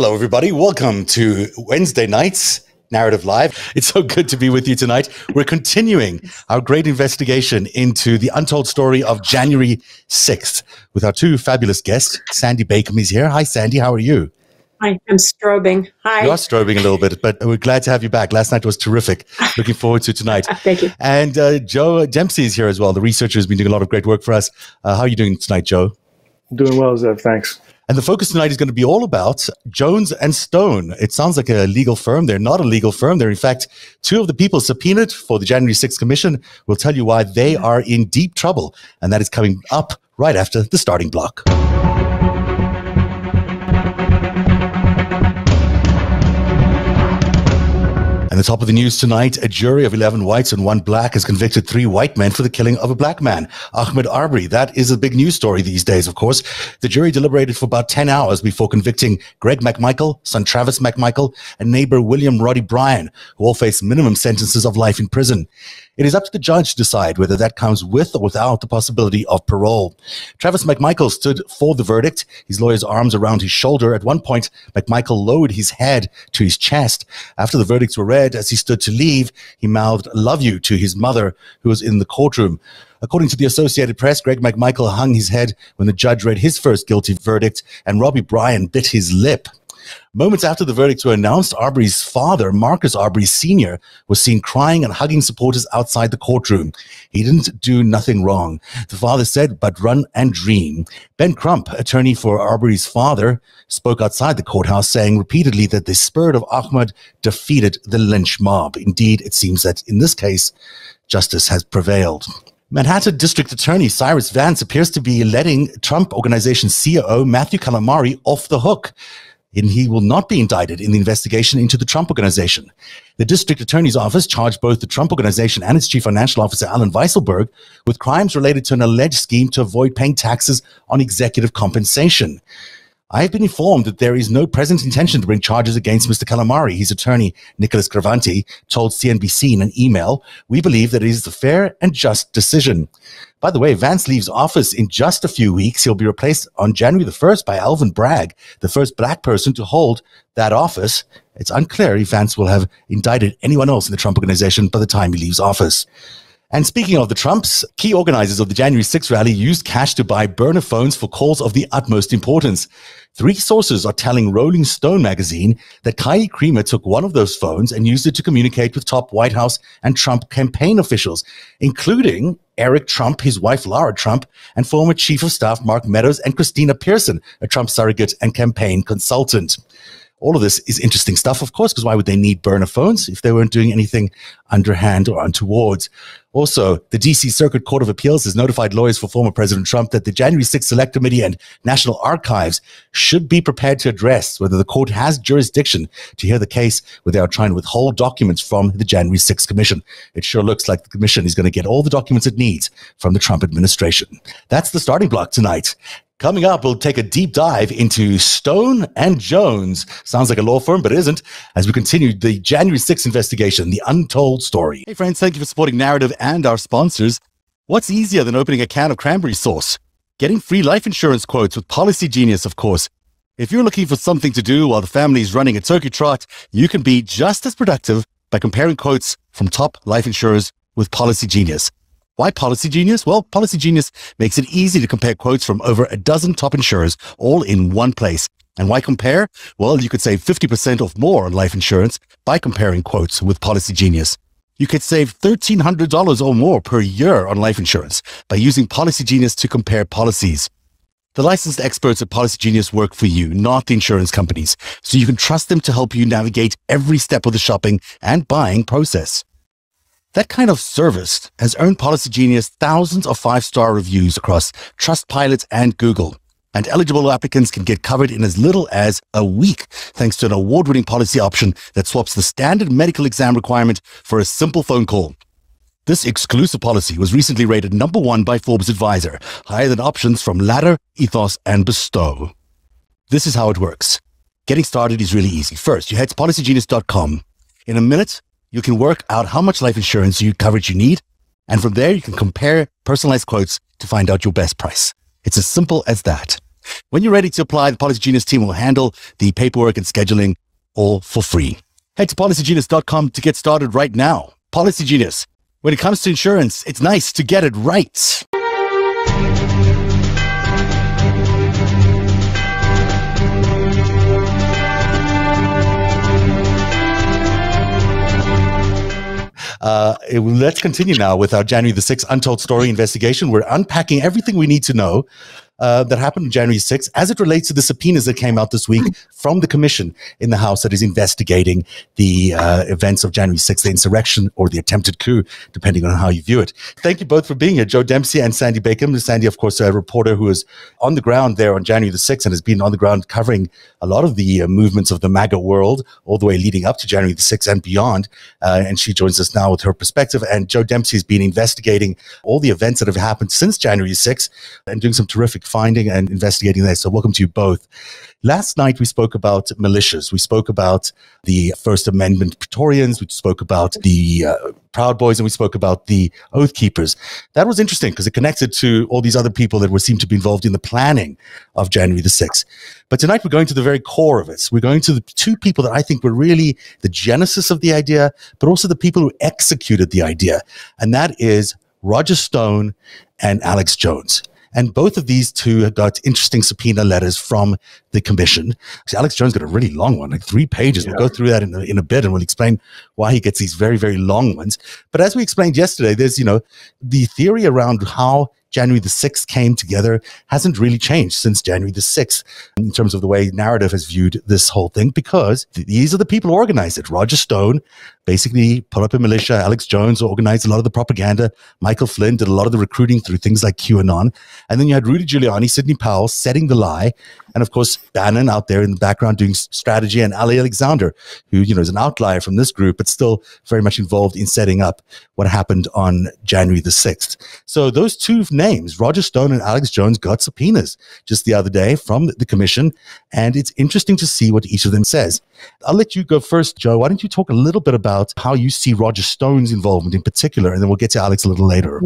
Hello, everybody. Welcome to Wednesday nights. Narativ Live. It's so good to be with you tonight. We're continuing our great investigation into the untold story of January 6th with our two fabulous guests. Sandi Bachom is here. Hi, Sandi. How are you? Hi, I am strobing. Hi. You are strobing a little bit, but we're glad to have you back. Last night was terrific. Looking forward to tonight. Thank you. And uh, Joe Dempsey is here as well. The researcher has been doing a lot of great work for us. Uh, how are you doing tonight, Joe? Doing well, Zev. Thanks. And the focus tonight is going to be all about Jones and Stone. It sounds like a legal firm. They're not a legal firm. They're, in fact, two of the people subpoenaed for the January 6th Commission. We'll tell you why they are in deep trouble. And that is coming up right after the starting block. And the top of the news tonight, a jury of 11 whites and one black has convicted three white men for the killing of a black man, Ahmaud Arbery. That is a big news story these days, of course. The jury deliberated for about 10 hours before convicting Greg McMichael, son Travis McMichael, and neighbor William Roddy Bryan, who all face minimum sentences of life in prison. It is up to the judge to decide whether that comes with or without the possibility of parole. Travis McMichael stood for the verdict, his lawyer's arms around his shoulder. At one point, McMichael lowered his head to his chest. After the verdicts were read, as he stood to leave, he mouthed, Love you to his mother, who was in the courtroom. According to the Associated Press, Greg McMichael hung his head when the judge read his first guilty verdict, and Robbie Bryan bit his lip. Moments after the verdicts were announced, Arbery's father, Marcus Arbery Sr., was seen crying and hugging supporters outside the courtroom. He didn't do nothing wrong. The father said, but run and dream. Ben Crump, attorney for Arbery's father, spoke outside the courthouse saying repeatedly that the spirit of Ahmaud defeated the lynch mob. Indeed, it seems that in this case, justice has prevailed. Manhattan District Attorney Cyrus Vance appears to be letting Trump Organization COO Matthew Calamari off the hook and he will not be indicted in the investigation into the Trump Organization. The district attorney's office charged both the Trump Organization and its chief financial officer, Alan Weisselberg, with crimes related to an alleged scheme to avoid paying taxes on executive compensation. I have been informed that there is no present intention to bring charges against Mr. Calamari. His attorney, Nicholas Gravante, told CNBC in an email, We believe that it is a fair and just decision. By the way, Vance leaves office in just a few weeks. He'll be replaced on January the 1st by Alvin Bragg, the first black person to hold that office. It's unclear if Vance will have indicted anyone else in the Trump organization by the time he leaves office. And speaking of the Trumps, key organizers of the January 6th rally used cash to buy burner phones for calls of the utmost importance. Three sources are telling Rolling Stone magazine that Kylie Kremer took one of those phones and used it to communicate with top White House and Trump campaign officials, including Eric Trump, his wife Lara Trump, and former Chief of Staff Mark Meadows and Christina Pierson, a Trump surrogate and campaign consultant. All of this is interesting stuff, of course, because why would they need burner phones if they weren't doing anything underhand or untoward? Also, the DC Circuit Court of Appeals has notified lawyers for former President Trump that the January 6th Select Committee and National Archives should be prepared to address whether the court has jurisdiction to hear the case where they are trying to withhold documents from the January 6th Commission. It sure looks like the commission is going to get all the documents it needs from the Trump administration. That's the starting block tonight. Coming up, we'll take a deep dive into Stone and Jones. Sounds like a law firm, but it isn't. As we continue the January 6th investigation, the untold story. Hey, friends, thank you for supporting Narativ and our sponsors. What's easier than opening a can of cranberry sauce? Getting free life insurance quotes with Policygenius, of course. If you're looking for something to do while the family is running a turkey trot, you can be just as productive by comparing quotes from top life insurers with Policygenius. Why Policygenius? Well, Policygenius makes it easy to compare quotes from over a dozen top insurers all in one place. And why compare? Well, you could save 50% or more on life insurance by comparing quotes with Policygenius. You could save $1,300 or more per year on life insurance by using Policygenius to compare policies. The licensed experts at Policygenius work for you, not the insurance companies, so you can trust them to help you navigate every step of the shopping and buying process. That kind of service has earned Policygenius thousands of five-star reviews across Trustpilot and Google. And eligible applicants can get covered in as little as a week thanks to an award-winning policy option that swaps the standard medical exam requirement for a simple phone call. This exclusive policy was recently rated number one by Forbes Advisor, higher than options from Ladder, Ethos, and Bestow. This is how it works. Getting started is really easy. First, you head to policygenius.com. In a minute, you can work out how much life insurance you coverage you need. And from there, you can compare personalized quotes to find out your best price. It's as simple as that. When you're ready to apply, the Policygenius team will handle the paperwork and scheduling all for free. Head to policygenius.com to get started right now. Policygenius. When it comes to insurance, it's nice to get it right. Uh, let's continue now with our January the 6th Untold Story investigation. We're unpacking everything we need to know uh, that happened on January 6th as it relates to the subpoenas that came out this week from the commission in the House that is investigating the uh, events of January 6th, the insurrection or the attempted coup, depending on how you view it. Thank you both for being here, Joe Dempsey and Sandi Bachom. Sandi, of course, a reporter who is on the ground there on January the 6th and has been on the ground covering a lot of the uh, movements of the MAGA world all the way leading up to January the 6th and beyond. Uh, and she joins us now with her perspective. And Joe Dempsey has been investigating all the events that have happened since January 6th and doing some terrific finding and investigating there. So welcome to you both. Last night we spoke about militias. We spoke about the First Amendment Praetorians. We spoke about the uh, Proud Boys, and we spoke about the Oath Keepers. That was interesting because it connected to all these other people that were seemed to be involved in the planning of January the sixth. But tonight we're going to the very core of it. We're going to the two people that I think were really the genesis of the idea, but also the people who executed the idea, and that is Roger Stone and Alex Jones. And both of these two got interesting subpoena letters from the commission. Alex Jones got a really long one, like three pages. Yeah. We'll go through that in a, in a bit and we'll explain why he gets these very, very long ones. But as we explained yesterday, there's, you know, the theory around how January the 6th came together hasn't really changed since January the 6th in terms of the way Narativ has viewed this whole thing because these are the people who organized it. Roger Stone basically put up a militia. Alex Jones organized a lot of the propaganda. Michael Flynn did a lot of the recruiting through things like QAnon. And then you had Rudy Giuliani, Sidney Powell setting the lie. And of course, Bannon out there in the background doing strategy and Ali Alexander, who, you know, is an outlier from this group, but still very much involved in setting up what happened on January the 6th. So those two names, Roger Stone and Alex Jones, got subpoenas just the other day from the commission. And it's interesting to see what each of them says. I'll let you go first, Joe. Why don't you talk a little bit about how you see Roger Stone's involvement in particular, and then we'll get to Alex a little later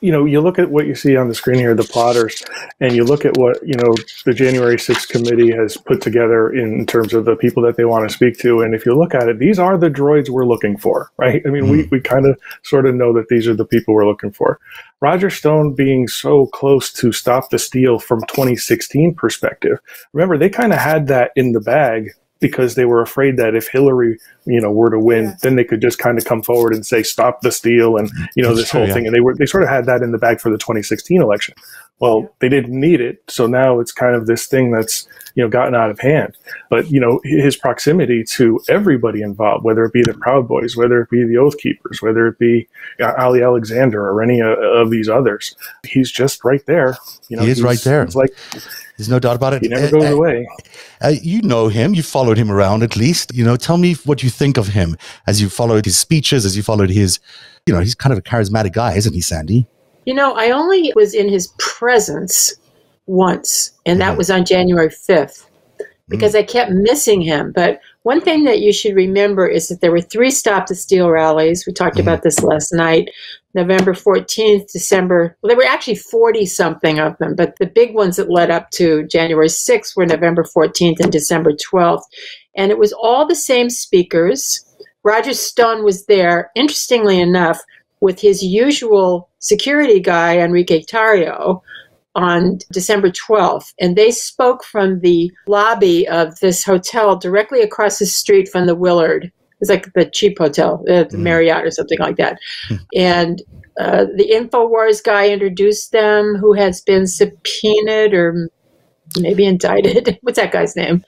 you know, you look at what you see on the screen here, the plotters, and you look at what, you know, the January 6th committee has put together in terms of the people that they want to speak to. And if you look at it, these are the droids we're looking for, right? I mean, mm. we, we kind of sort of know that these are the people we're looking for. Roger Stone being so close to stop the steal from 2016 perspective, remember, they kind of had that in the bag because they were afraid that if Hillary, you know, were to win, yeah. then they could just kind of come forward and say stop the steal and you know this true, whole yeah. thing. And they were they sort of had that in the bag for the 2016 election. Well, they didn't need it, so now it's kind of this thing that's you know gotten out of hand. But you know his proximity to everybody involved, whether it be the Proud Boys, whether it be the Oath Keepers, whether it be Ali Alexander or any uh, of these others, he's just right there. You know, he is right there. It's like there's no doubt about it. He never goes uh, away. Uh, you know him. You followed him around at least. You know, tell me what you think of him as you followed his speeches, as you followed his, you know, he's kind of a charismatic guy, isn't he, Sandi? You know, I only was in his presence once, and that mm-hmm. was on January 5th because mm. I kept missing him. But one thing that you should remember is that there were three Stop the Steal rallies. We talked about this last night. November 14th, December. Well, there were actually 40 something of them, but the big ones that led up to January 6th were November 14th and December 12th. And it was all the same speakers. Roger Stone was there, interestingly enough, with his usual security guy, Enrique Tarrio, on December 12th. And they spoke from the lobby of this hotel directly across the street from the Willard it's like the cheap hotel, uh, the mm. Marriott or something like that. Hmm. and uh, the InfoWars guy introduced them, who has been subpoenaed or maybe indicted. What's that guy's name?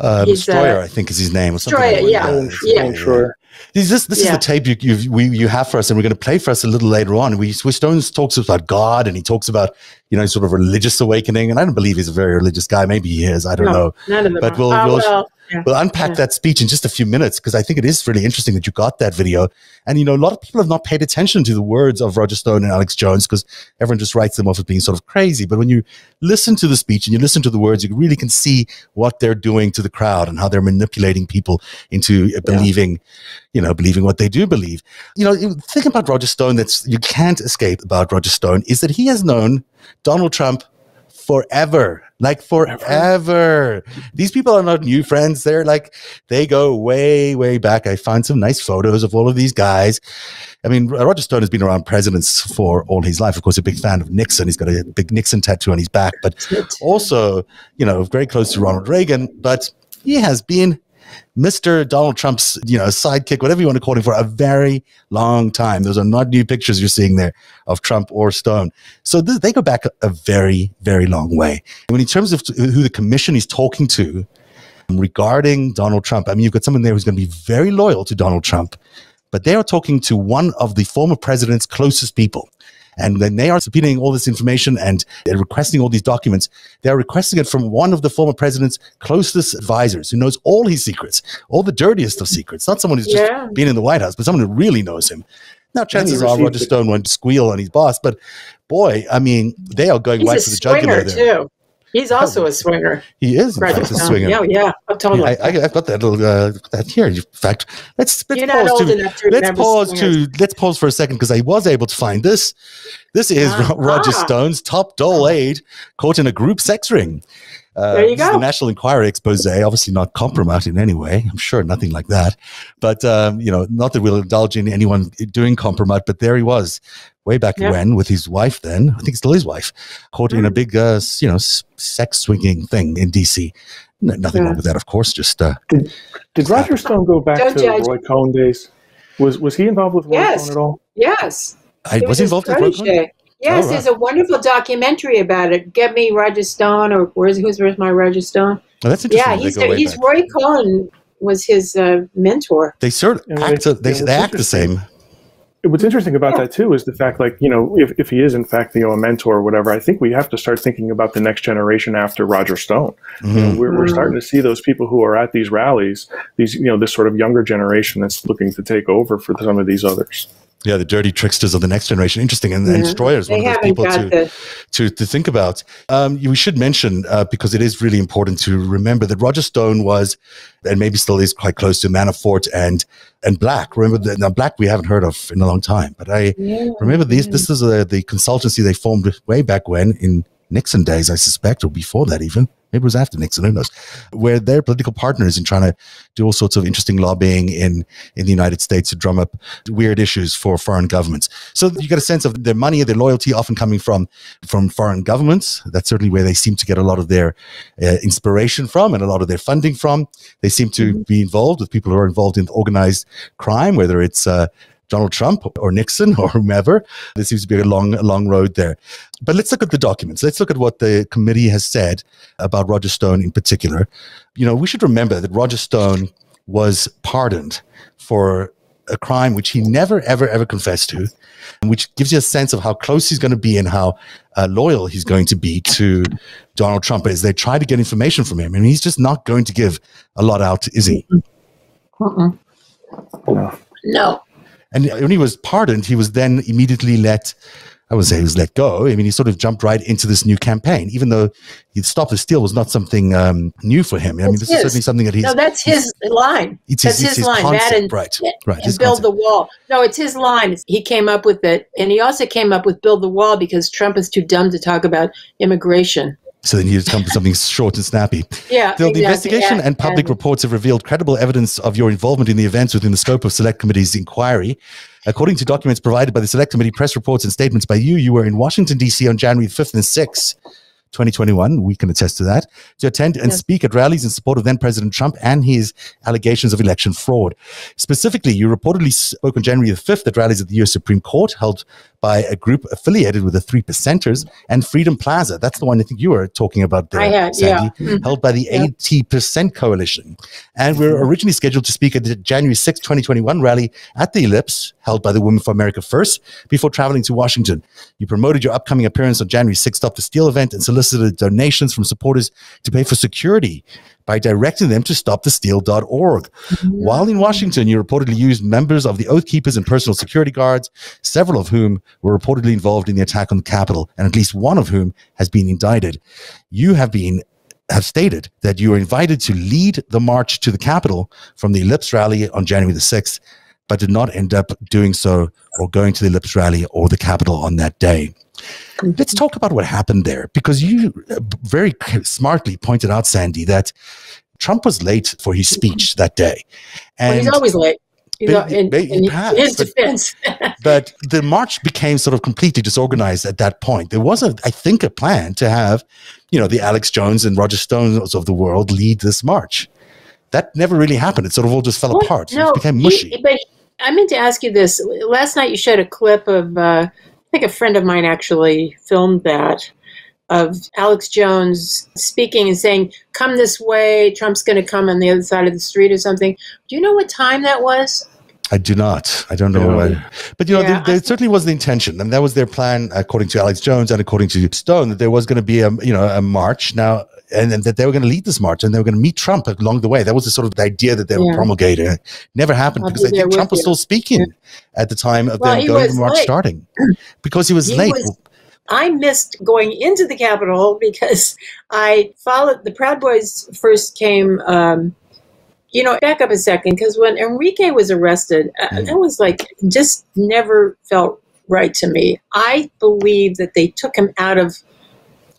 Uh, He's, Shroyer, uh, I think is his name. Shroyer, like yeah, yeah, yeah. Sure. This, this, this yeah. is the tape you, you, we, you have for us, and we're going to play for us a little later on. We, Stones talks about God, and he talks about you know sort of religious awakening. And I don't believe he's a very religious guy. Maybe he is. I don't no, know. None of them. But ah, we'll, we'll, well, yeah. We'll unpack yeah. that speech in just a few minutes because I think it is really interesting that you got that video. And, you know, a lot of people have not paid attention to the words of Roger Stone and Alex Jones because everyone just writes them off as being sort of crazy. But when you listen to the speech and you listen to the words, you really can see what they're doing to the crowd and how they're manipulating people into uh, believing, yeah. you know, believing what they do believe. You know, the thing about Roger Stone that's you can't escape about Roger Stone is that he has known Donald Trump forever. Like forever. These people are not new friends. They're like, they go way, way back. I found some nice photos of all of these guys. I mean, Roger Stone has been around presidents for all his life. Of course, a big fan of Nixon. He's got a big Nixon tattoo on his back, but also, you know, very close to Ronald Reagan. But he has been Mr. Donald Trump's, you know, sidekick, whatever you want to call him, for a very long time. Those are not new pictures you're seeing there of Trump or Stone. So th- they go back a, very, very long way. When in terms of who the commission is talking to um, regarding Donald Trump, I mean, you've got someone there who's going to be very loyal to Donald Trump, but they are talking to one of the former president's closest people. And then they are subpoenaing all this information and they're requesting all these documents. They're requesting it from one of the former president's closest advisors who knows all his secrets, all the dirtiest of secrets. Not someone who's just yeah. been in the White House, but someone who really knows him. Now, chances are Roger Stone won't squeal on his boss, but boy, I mean, they are going right for the jugular there. Too. He's also a swinger. He is in fact, a swinger. Yeah, yeah, oh, totally. I, I, have got that little uh, that here. In fact, let's let's You're pause to, to let's pause swingers. to let's pause for a second because I was able to find this. This is uh-huh. Roger Stone's top Dole aide caught in a group sex ring. Uh, there you go. The National Enquirer expose, obviously not compromised in any way. I'm sure nothing like that. But, um, you know, not that we'll indulge in anyone doing compromise, but there he was way back yeah. when with his wife then, I think still his wife, caught mm. in a mm. big, uh, you know, sex swinging thing in DC. No, nothing yeah. wrong with that, of course. Just uh, did, did Roger Stone go back Don't to judge. Roy Cohn days? Was was he involved with Roy yes. Cohn at all? Yes. I was, was involved with Roy Cohn. Yes, oh, right. there's a wonderful documentary about it. Get me Roger Stone, or where's who's where's my Roger Stone? Oh, that's interesting. Yeah, he's, he's Roy Cohn was his uh, mentor. They sort of act. They, they act the same. What's interesting about yeah. that too is the fact, like you know, if, if he is in fact you know a mentor or whatever, I think we have to start thinking about the next generation after Roger Stone. Mm-hmm. You know, mm-hmm. we're, we're mm-hmm. starting to see those people who are at these rallies, these you know, this sort of younger generation that's looking to take over for some of these others. Yeah, the dirty tricksters of the next generation. Interesting. And, yeah. and Shroyer is one of those people to, to, to think about. Um, we should mention, uh, because it is really important to remember that Roger Stone was, and maybe still is quite close to Manafort and and Black. Remember that now Black we haven't heard of in a long time. But I yeah. remember these this is a, the consultancy they formed way back when in Nixon days, I suspect, or before that even maybe it was after Nixon, who knows, where they're political partners in trying to do all sorts of interesting lobbying in, in the United States to drum up weird issues for foreign governments. So you get a sense of their money, their loyalty often coming from, from foreign governments. That's certainly where they seem to get a lot of their uh, inspiration from and a lot of their funding from. They seem to mm-hmm. be involved with people who are involved in organized crime, whether it's uh, Donald Trump or Nixon or whomever. There seems to be a long, long road there. But let's look at the documents. Let's look at what the committee has said about Roger Stone in particular. You know, we should remember that Roger Stone was pardoned for a crime which he never, ever, ever confessed to, which gives you a sense of how close he's going to be and how uh, loyal he's going to be to Donald Trump as they try to get information from him. And he's just not going to give a lot out, is he? Uh-uh. No. No. And when he was pardoned, he was then immediately let. I would say he was let go. I mean, he sort of jumped right into this new campaign, even though he stop the steal was not something um, new for him. I mean, this his. is certainly something that he's. No, that's his line. It's that's his, his, his line. Concept, and, right, right. And build concept. the wall. No, it's his line. He came up with it, and he also came up with build the wall because Trump is too dumb to talk about immigration. So then you just come to something short and snappy. Yeah. The, exactly. the investigation yeah. and public and reports have revealed credible evidence of your involvement in the events within the scope of Select Committee's inquiry. According to documents provided by the Select Committee, press reports, and statements by you, you were in Washington, D.C. on January 5th and 6th 2021. We can attest to that. To attend and yes. speak at rallies in support of then President Trump and his allegations of election fraud. Specifically, you reportedly spoke on January the 5th at rallies at the U.S. Supreme Court held by a group affiliated with the Three Percenters and Freedom Plaza. That's the one I think you were talking about there, had, Sandi, yeah. Mm-hmm. held by the yeah. 80% Coalition. And we are originally scheduled to speak at the January 6th, 2021 rally at the Ellipse, held by the Women for America First, before traveling to Washington. You promoted your upcoming appearance on January 6th Stop the Steal event and solicited donations from supporters to pay for security by directing them to stopthesteal.org. Mm-hmm. While in Washington, you reportedly used members of the Oath Keepers and personal security guards, several of whom were reportedly involved in the attack on the Capitol, and at least one of whom has been indicted. You have been have stated that you were invited to lead the march to the Capitol from the Ellipse rally on January the 6th, but did not end up doing so or going to the Ellipse rally or the Capitol on that day. Let's talk about what happened there because you uh, very smartly pointed out, Sandi, that Trump was late for his speech that day. And well, he's always late. He's but, in, in his defense. but the march became sort of completely disorganized at that point. There was, a, I think, a plan to have, you know, the Alex Jones and Roger Stones of the world lead this march. That never really happened. It sort of all just fell well, apart. No, it became mushy. He, but I meant to ask you this. Last night you showed a clip of, uh, think a friend of mine actually filmed that of Alex Jones speaking and saying, "Come this way, Trump's going to come on the other side of the street or something." Do you know what time that was? I do not. I don't know. Yeah. but you know, yeah, there, there certainly was the intention, and that was their plan, according to Alex Jones and according to Stone, that there was going to be a you know a march now, and, and that they were going to lead this march, and they were going to meet Trump along the way. That was the sort of the idea that they yeah. were promulgating. It Never happened I'll because be I think Trump was still speaking at the time of well, them going the march late. starting, because he was he late. Was, I missed going into the Capitol because I followed the Proud Boys first came. Um, you know, back up a second because when Enrique was arrested, uh, mm. that was like just never felt right to me. I believe that they took him out of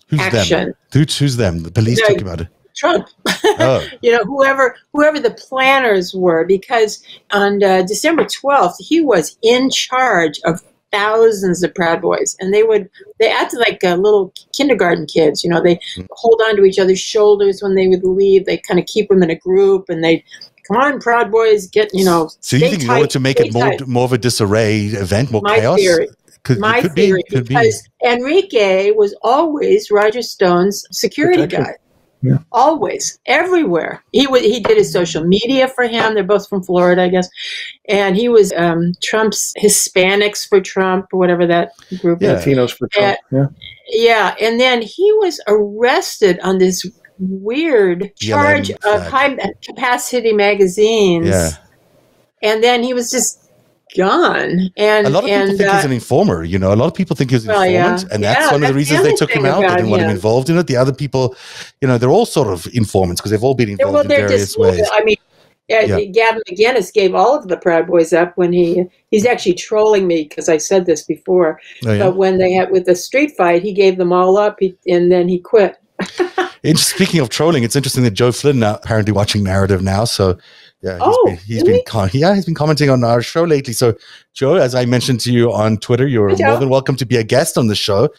who's action. Them? Who's, them? The police the, took him out of Trump. Oh. you know, whoever whoever the planners were, because on uh, December twelfth, he was in charge of thousands of Proud Boys, and they would they acted like uh, little kindergarten kids. You know, they mm. hold on to each other's shoulders when they would leave. They kind of keep them in a group, and they come on, Proud Boys, get you know. So you think tight, in order to make it more tight. more of a disarray event, more My chaos? Theory. Could, My could theory, be, because be. Enrique was always Roger Stone's security Protection. guy. Yeah. Always, everywhere. He was. He did his social media for him. They're both from Florida, I guess. And he was um, Trump's Hispanics for Trump, or whatever that group. Yeah, is. Latinos for Trump. And, yeah. yeah, and then he was arrested on this weird charge of high capacity magazines. Yeah. And then he was just gone. And a lot of and, people think uh, he's an informer. You know, a lot of people think he's an well, informant, yeah. and that's yeah, one of the reasons the they took him out. They didn't want him involved in it. The other people, you know, they're all sort of informants because they've all been involved well, in various ways. I mean. Yeah. Gavin McInnes gave all of the Proud Boys up when he he's actually trolling me because I said this before. Oh. But when they had with the street fight, he gave them all up, he, and then he quit. speaking of trolling, it's interesting that Joe Flynn now apparently watching Narativ now, so yeah, he's oh, been, he's really? been con- yeah, he's been commenting on our show lately. So, Joe, as I mentioned to you on Twitter, you're more than welcome to be a guest on the show.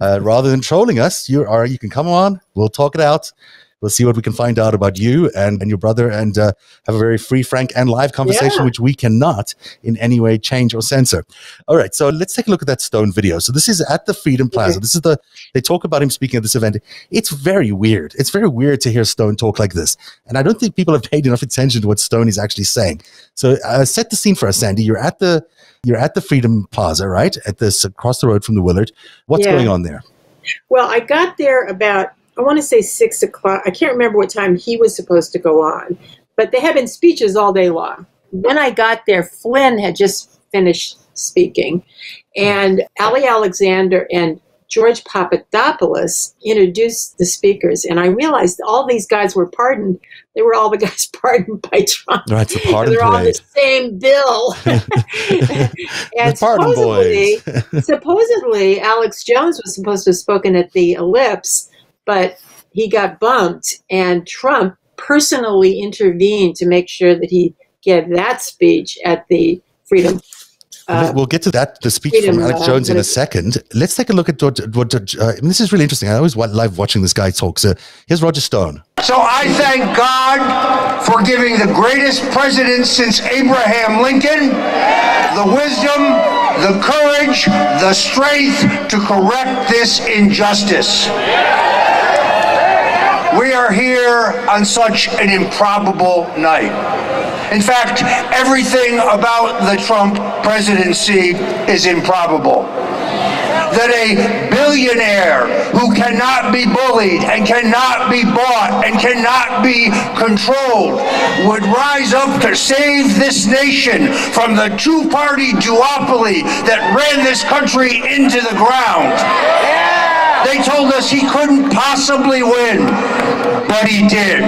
Uh, rather than trolling us, you are you can come on. We'll talk it out. We'll see what we can find out about you and, and your brother and uh, have a very free, frank, and live conversation, yeah. which we cannot in any way change or censor. All right, so let's take a look at that Stone video. So this is at the Freedom Plaza. This is the, they talk about him speaking at this event. It's very weird. It's very weird to hear Stone talk like this. And I don't think people have paid enough attention to what Stone is actually saying. So uh, set the scene for us, Sandi. You're at the, you're at the Freedom Plaza, right? At this across the road from the Willard. What's yeah. going on there? Well, I got there about I want to say six o'clock. I can't remember what time he was supposed to go on, but they had been speeches all day long. When I got there, Flynn had just finished speaking, and Ali Alexander and George Papadopoulos introduced the speakers, and I realized all these guys were pardoned. They were all the guys pardoned by Trump. Right, the pardon They're all on the same bill. and supposedly, supposedly, Alex Jones was supposed to have spoken at the Ellipse, but he got bumped, and Trump personally intervened to make sure that he gave that speech at the Freedom. Uh, we'll get to that, the speech freedom, from Alex uh, Jones uh, in a second. Let's take a look at what, what uh, I mean, this is really interesting. I always love watching this guy talk. So here's Roger Stone. So I thank God for giving the greatest president since Abraham Lincoln the wisdom, the courage, the strength to correct this injustice. We are here on such an improbable night. In fact, everything about the Trump presidency is improbable. That a billionaire who cannot be bullied and cannot be bought and cannot be controlled would rise up to save this nation from the two-party duopoly that ran this country into the ground. They told us he couldn't possibly win, but he did.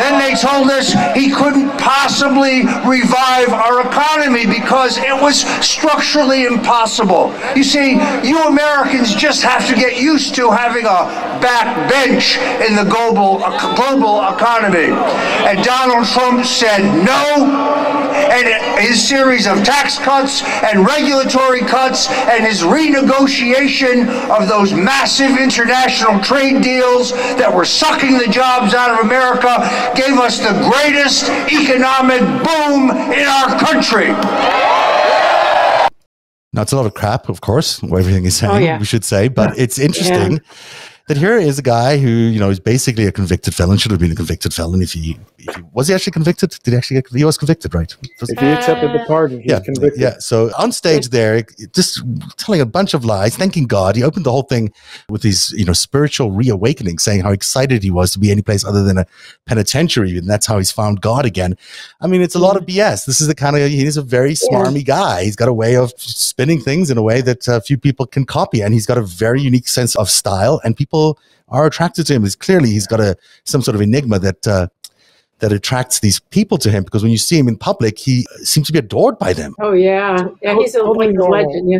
Then they told us he couldn't possibly revive our economy because it was structurally impossible. You see, you Americans just have to get used to having a backbench in the global, global economy. And Donald Trump said no and his series of tax cuts and regulatory cuts and his renegotiation of those massive international trade deals that were sucking the jobs out of America gave us the greatest economic boom in our country. Now, it's a lot of crap, of course, everything he's saying, Oh, yeah. we should say, but it's interesting that here is a guy who, you know, is basically a convicted felon, should have been a convicted felon if he, if he was he actually convicted? Did he actually get, he was convicted, right? Was- If he accepted the pardon, yeah, convicted. yeah. So on stage there, just telling a bunch of lies, thanking God. He opened the whole thing with his, you know, spiritual reawakening, saying how excited he was to be any place other than a penitentiary, and that's how he's found God again. I mean, it's a lot of BS. This is the kind of he's a very smarmy guy. He's got a way of spinning things in a way that uh, few people can copy, and he's got a very unique sense of style, and people are attracted to him. He's clearly he's got a some sort of enigma that. Uh, that attracts these people to him because when you see him in public, he seems to be adored by them. Oh yeah, yeah. He's a, Totally like normal. legend. Yeah.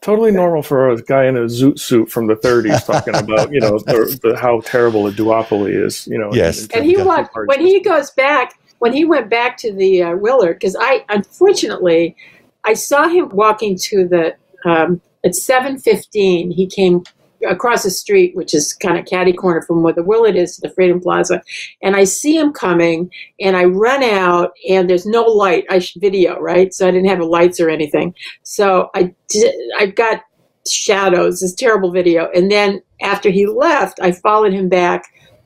Totally normal for a guy in a zoot suit from the 30s talking about, you know, the, the, how terrible a duopoly is, you know. Yes. in- in And he walked when he goes back when he went back to the uh, Willard because I unfortunately I saw him walking to the um, at seven fifteen. He came across the street, which is kind of catty corner from where the Willard is to the Freedom Plaza, and I see him coming, and I run out, and there's no light. I video right, so I didn't have lights or anything, so I did, I got shadows. This terrible video, and then after he left, I followed him back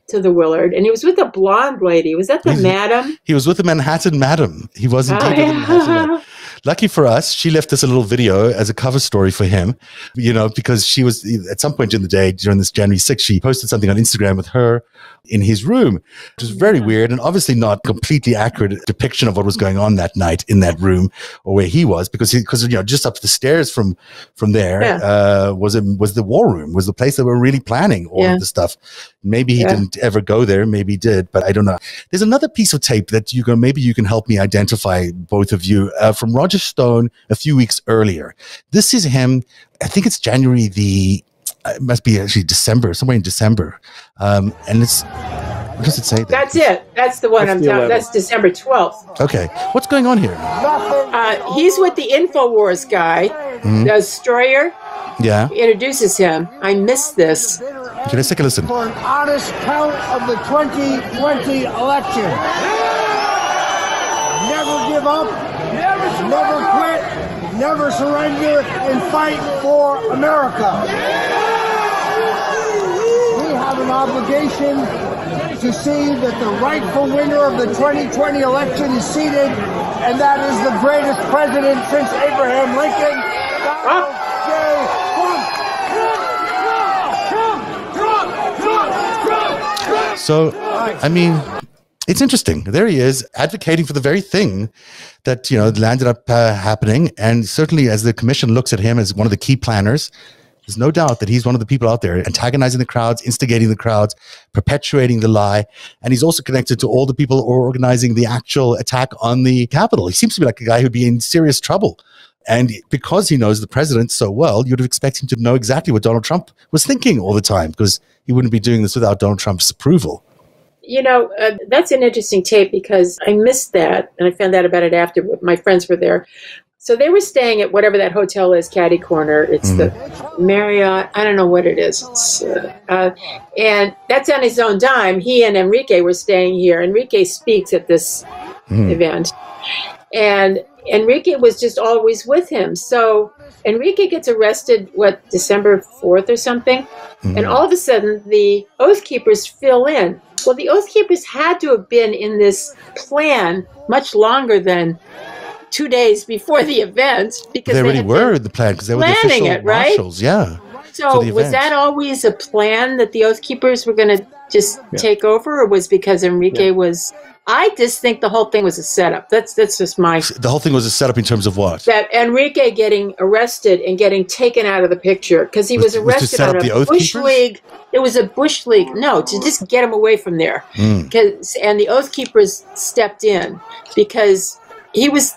to the Willard, and he was with a blonde lady. Was that the madam? He was with the Manhattan Madam. He was Oh, indeed with the Manhattan Madam. yeah. Lucky for us, she left us a little video as a cover story for him, you know, because she was at some point in the day during this January 6th, she posted something on Instagram with her in his room, which was very weird and obviously not completely accurate depiction of what was going on that night in that room or where he was, because he, because, you know, just up the stairs from, from there, Yeah. uh, was, a, was the war room, was the place that were really planning all Yeah. of the stuff. Maybe he Yeah. didn't ever go there. Maybe he did, but I don't know. There's another piece of tape that you can maybe you can help me identify both of you uh, from Roger Stone a few weeks earlier. This is him. I think it's January the. It must be actually December, somewhere in December, um, and it's. What does it say? There? That's it. That's the one That's I'm talking. That's December twelfth. Okay, what's going on here? Uh, he's with the Infowars guy, Mhm. the Shroyer. Yeah, He introduces him. I missed this. okay, let's take a listen. for an honest count of the 2020 election. Never give up, never quit, never surrender, and fight for America. We have an obligation to see that the rightful winner of the 2020 election is seated, and that is the greatest president since Abraham Lincoln, Donald J. Trump. Trump, Trump, Trump, Trump, Trump. So, I mean, it's interesting. There he is, advocating for the very thing that you know landed up uh, happening. And certainly, as the commission looks at him as one of the key planners, there's no doubt that he's one of the people out there antagonizing the crowds, instigating the crowds, perpetuating the lie. And he's also connected to all the people organizing the actual attack on the Capitol. He seems to be like a guy who'd be in serious trouble. And because he knows the president so well, you'd expect him to know exactly what Donald Trump was thinking all the time, because he wouldn't be doing this without Donald Trump's approval. You know, uh, that's an interesting tape because I missed that, and I found out about it after my friends were there. So they were staying at whatever that hotel is, Caddy Corner. It's the Marriott. I don't know what it is. It's, uh, uh, and that's on his own dime. He and Enrique were staying here. Enrique speaks at this Mhm. event, and Enrique was just always with him. So Enrique gets arrested, what December fourth or something, and all of a sudden the Oath Keepers fill in. Well, the Oath Keepers had to have been in this plan much longer than two days before the event because they already had were in the plan because they were the planning official it, right? Yeah. So the was that always a plan that the Oath Keepers were going to just Yeah. take over, or was because Enrique Yeah. was? I just think the whole thing was a setup. That's that's just my The whole thing was a setup in terms of what? that Enrique getting arrested and getting taken out of the picture because he Was- was, was to arrested set on a the Oath bush Keepers? league. It was a bush league. No, to just get him away from there. Mm. 'Cause- and the Oath Keepers stepped in because he was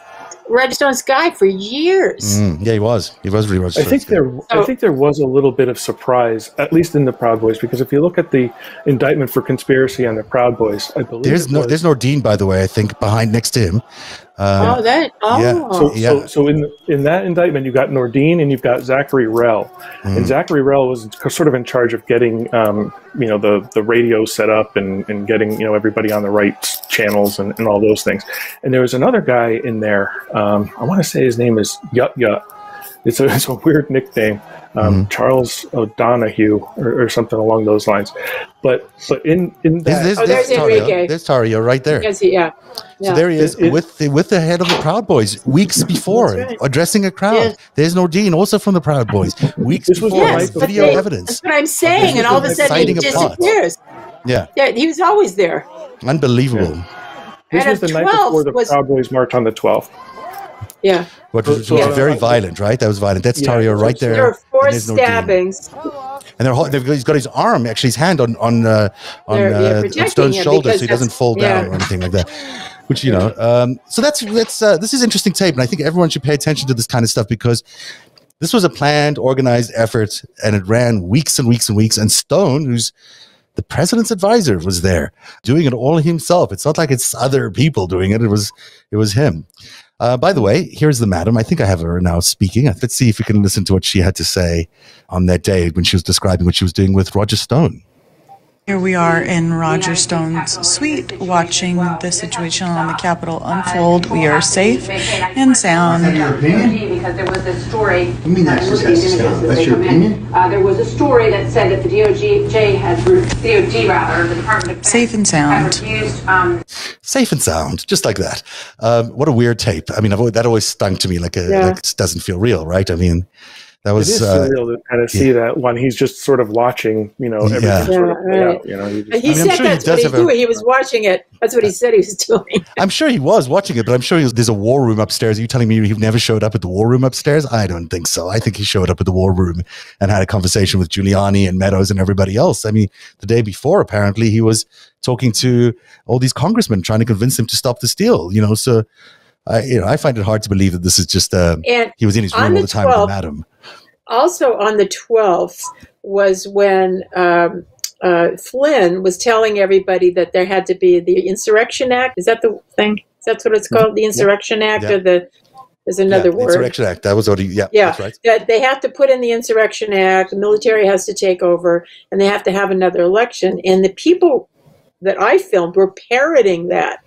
Roger Stone's guy for years. Mm, yeah, he was. He was really Roger I think Stone's there, So- I think there was a little bit of surprise, at least in the Proud Boys, because if you look at the indictment for conspiracy on the Proud Boys, I believe There's no, was- there's Nordean, by the way. I think behind next to him. Um, oh, that oh. yeah, So, Yeah. so, so in in that indictment, you've got Nordean and you've got Zachary Rehl, Mm. and Zachary Rehl was sort of in charge of getting, um, you know, the the radio set up and, and getting you know everybody on the right channels and, and all those things. And there was another guy in there. Um, I want to say his name is Yut Yut. It's a, it's a weird nickname, um, Charles O'Donohue or, or something along those lines. But but in in There's, that, there's, Oh, there's Tarrio. Enrique. There's Tarrio right there. Yes, yeah. yeah. So there he is It- it- with the, with the head of the Proud Boys weeks before, right. addressing a crowd. Yeah. There's Nordean, also from the Proud Boys, weeks This was before. the There's night but video they- evidence. That's what I'm saying, and all of a sudden he exciting a plot. disappears. Yeah, Yeah, he was always there. unbelievable. this was the at night before the was- Proud Boys march on the twelfth. Yeah, What was, So- was very violent, right? That was violent. That's Yeah. Tarrio right there. there were four and there's Nordean. stabbings. and they're, they've, he's got his arm, actually, his hand on on uh, on, uh, on Stone's shoulder, so he doesn't fall down yeah. or anything like that. Which you know, um, so that's that's uh, this is interesting tape, and I think everyone should pay attention to this kind of stuff because this was a planned, organized effort, and it ran weeks and weeks and weeks. And Stone, who's the president's advisor, was there doing it all himself. It's not like it's other people doing it; it was it was him. Uh, by the way, here's the madam. I think I have her now speaking. Let's see if we can listen to what she had to say on that day when she was describing what she was doing with Roger Stone. Here we are in Roger Stone's suite watching the situation on the Capitol unfold. We are safe and sound. Because there was a story. You mean that's just- that's just- that's your opinion? Uh, there was a story that said that the DOJ had, re- DOD rather, the Department of Defense. Safe and sound. Had refused, um, Safe and sound, just like that. Um, what a weird tape. I mean, I've always, that always stung to me like, a, Yeah. like it doesn't feel real, right? I mean, that was. is Uh, surreal to kind of see that when he's just sort of watching, you know, everything Yeah. sort of Yeah, right. out. You know, he just, he I mean, said sure that's does what he have a- doing. He was watching it. That's what he said he was doing. I'm sure he was watching it, but I'm sure he was, there's a war room upstairs. Are you telling me he never showed up at the war room upstairs? I don't think so. I think he showed up at the war room and had a conversation with Giuliani and Meadows and everybody else. I mean, the day before, apparently, he was talking to all these congressmen trying to convince them to stop the steal. You know, so I, you know, I find it hard to believe that this is just uh, And he was in his room all the the time 12th, the madam. also on the 12th was when um, uh, Flynn was telling everybody that there had to be the Insurrection Act. Is that the thing? That's what it's called? The Insurrection Act Mm-hmm. Yeah. or the, there's another yeah, word. Insurrection Act. That was he. Yeah, Yeah. that's right. that they have to put in the Insurrection Act, the military has to take over, and they have to have another election. And the people that I filmed were parroting that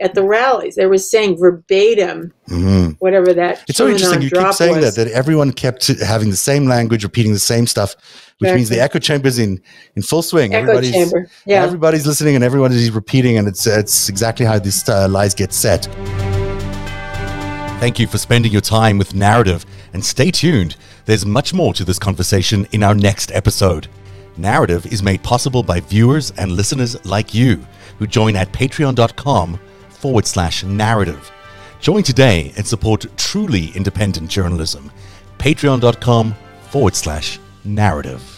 at the rallies. They were saying verbatim hmm whatever that. It's so interesting. You keep saying was. that that everyone kept having the same language, repeating the same stuff, which means the echo chamber's in in full swing. Echo everybody's chamber. Yeah. everybody's listening and everyone is repeating, and it's it's exactly how these uh, lies get set. Thank you for spending your time with Narativ, and stay tuned. There's much more to this conversation in our next episode. Narativ is made possible by viewers and listeners like you who join at patreon.com forward slash narativ. Join today and support truly independent journalism. Patreon.com forward slash narativ.